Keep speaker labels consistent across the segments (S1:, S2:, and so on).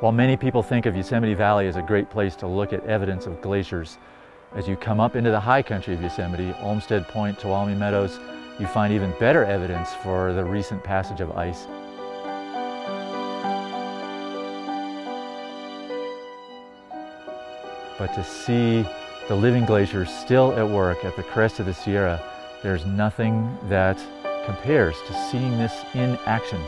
S1: While many people think of Yosemite Valley as a great place to look at evidence of glaciers, as you come up into the high country of Yosemite, Olmsted Point, Tuolumne Meadows, you find even better evidence for the recent passage of ice. But to see the living glaciers still at work at the crest of the Sierra, there's nothing that compares to seeing this in action.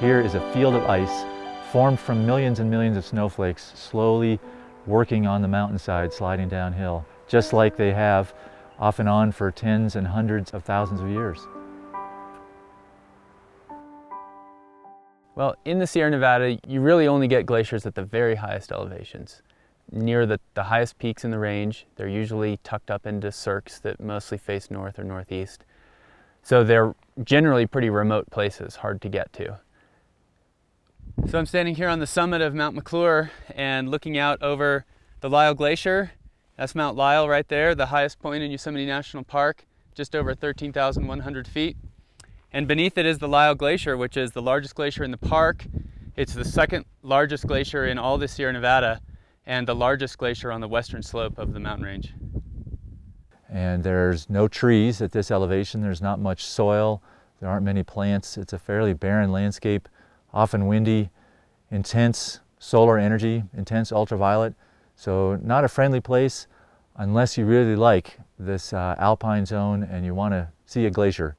S1: Here is a field of ice formed from millions and millions of snowflakes slowly working on the mountainside, sliding downhill, just like they have off and on for tens and hundreds of thousands of years.
S2: Well, in the Sierra Nevada, you really only get glaciers at the very highest elevations. Near the, the highest peaks in the range, they're usually tucked up into cirques that mostly face north or northeast. So they're generally pretty remote places, hard to get to. So I'm standing here on the summit of Mount McClure and looking out over the Lyell Glacier. That's Mount Lyell right there, the highest point in Yosemite National Park, just over 13,100 feet. And beneath it is the Lyell Glacier, which is the largest glacier in the park. It's the second largest glacier in all the Sierra Nevada and the largest glacier on the western slope of the mountain range.
S1: And there's no trees at this elevation. There's not much soil. There aren't many plants. It's a fairly barren landscape, often windy, intense solar energy, intense ultraviolet. So not a friendly place unless you really like this uh, alpine zone and you want to see a glacier.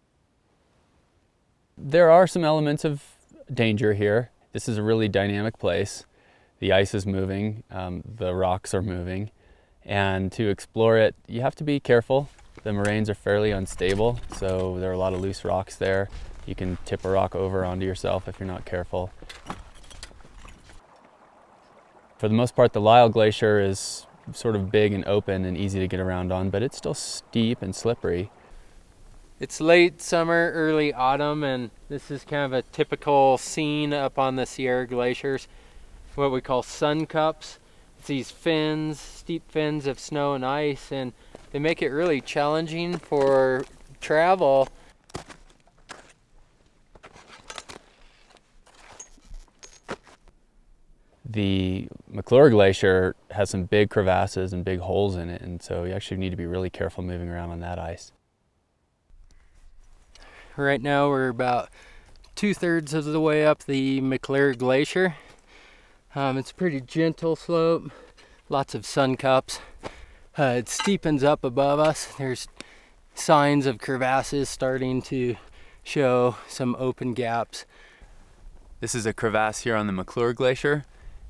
S2: There are some elements of danger here. This is a really dynamic place. The ice is moving, um, the rocks are moving, and to explore it, you have to be careful. The moraines are fairly unstable, so there are a lot of loose rocks there. You can tip a rock over onto yourself if you're not careful. For the most part, the Lyell Glacier is sort of big and open and easy to get around on, but it's still steep and slippery.
S3: It's late summer, early autumn, and this is kind of a typical scene up on the Sierra glaciers, what we call sun cups. It's these fins, steep fins of snow and ice, and they make it really challenging for travel
S2: the McClure Glacier has some big crevasses and big holes in it, and so you actually need to be really careful moving around on that ice.
S3: Right now, we're about two thirds of the way up the McClure Glacier. Um, it's a pretty gentle slope, lots of sun cups. Uh, it steepens up above us. There's signs of crevasses starting to show some open gaps.
S2: This is a crevasse here on the McClure Glacier.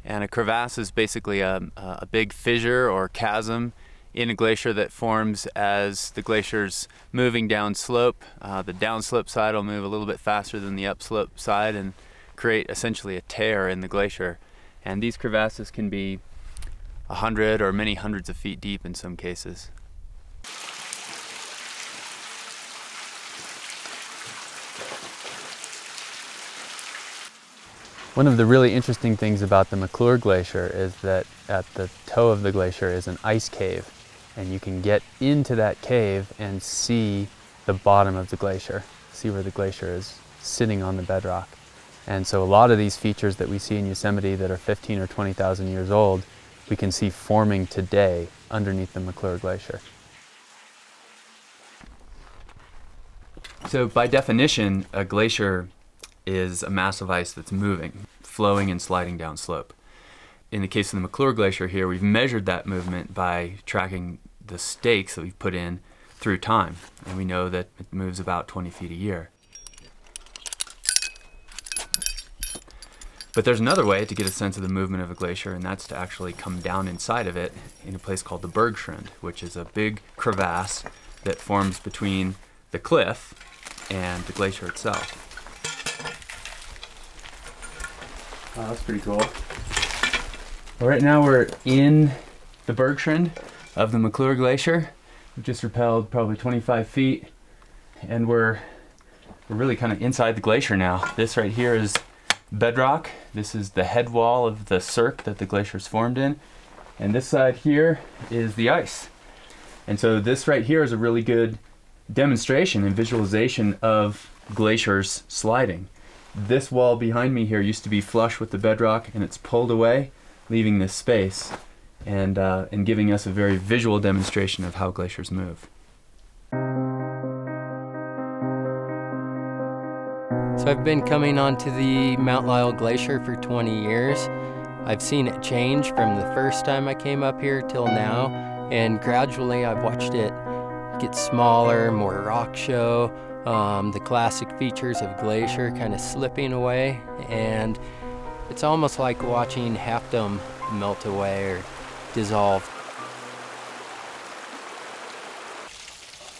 S2: And a crevasse is basically a, a big fissure or chasm in a glacier that forms as the glacier's moving downslope. Uh, the downslope side will move a little bit faster than the upslope side and create essentially a tear in the glacier. And these crevasses can be a hundred or many hundreds of feet deep in some cases. One of the really interesting things about the McClure Glacier is that at the toe of the glacier is an ice cave and you can get into that cave and see the bottom of the glacier, see where the glacier is sitting on the bedrock. And so a lot of these features that we see in Yosemite that are 15 or 20,000 years old, we can see forming today underneath the McClure Glacier. So by definition, a glacier is a mass of ice that's moving, flowing and sliding down slope. In the case of the McClure Glacier here, we've measured that movement by tracking the stakes that we've put in through time, and we know that it moves about 20 feet a year. But there's another way to get a sense of the movement of a glacier, and that's to actually come down inside of it in a place called the Bergschrund, which is a big crevasse that forms between the cliff and the glacier itself. Oh, that's pretty cool. Well, right now we're in the Bergschrund of the McClure Glacier. We've just rappelled probably 25 feet, and we're we're really kind of inside the glacier now. This right here is bedrock. This is the head wall of the cirque that the glacier's formed in, and this side here is the ice. And so this right here is a really good demonstration and visualization of glaciers sliding.
S4: this wall behind me here used to be flush with the bedrock and it's pulled away, leaving this space and, uh, and giving us a very visual demonstration of how glaciers move.
S3: I've been coming onto the Mount Lyell Glacier for 20 years. I've seen it change from the first time I came up here till now, and gradually I've watched it get smaller, more rock show, um, the classic features of glacier kind of slipping away, and it's almost like watching Half Dome melt away or dissolve.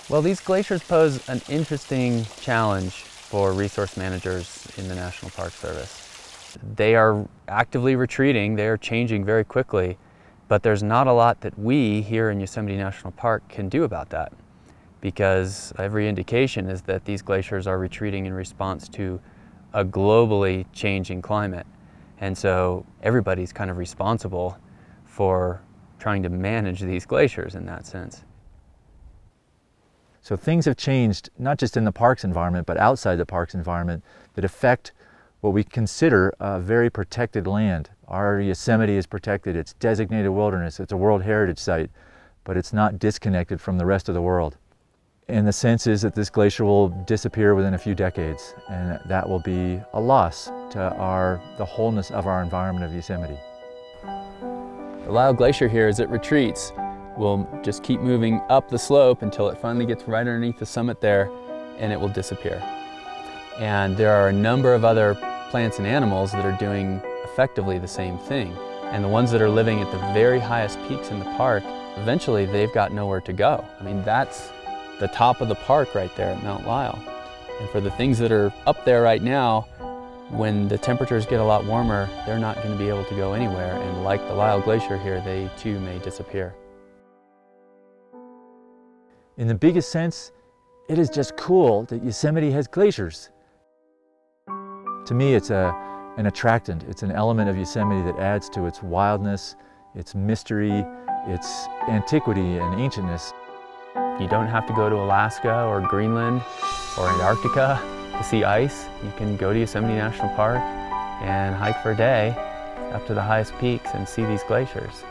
S2: Well, these glaciers pose an interesting challenge for resource managers in the National Park Service. They are actively retreating, they are changing very quickly, but there's not a lot that we here in Yosemite National Park can do about that because every indication is that these glaciers are retreating in response to a globally changing climate. And so everybody's kind of responsible for trying to manage these glaciers in that sense.
S1: So things have changed, not just in the parks environment, but outside the parks environment that affect what we consider a very protected land. Our Yosemite is protected, it's designated wilderness, it's a World Heritage Site, but it's not disconnected from the rest of the world. And the sense is that this glacier will disappear within a few decades, and that will be a loss to our, the wholeness of our environment of Yosemite.
S2: The Lyell Glacier here, as it retreats, will just keep moving up the slope until it finally gets right underneath the summit there and it will disappear. And there are a number of other plants and animals that are doing effectively the same thing. And the ones that are living at the very highest peaks in the park, eventually they've got nowhere to go. I mean, that's the top of the park right there at Mount Lyell. And for the things that are up there right now, when the temperatures get a lot warmer, they're not going to be able to go anywhere. And like the Lyell Glacier here, they too may disappear.
S1: In the biggest sense, it is just cool that Yosemite has glaciers. To me, it's a, an attractant. It's an element of Yosemite that adds to its wildness, its mystery, its antiquity and ancientness.
S2: You don't have to go to Alaska or Greenland or Antarctica to see ice. You can go to Yosemite National Park and hike for a day up to the highest peaks and see these glaciers.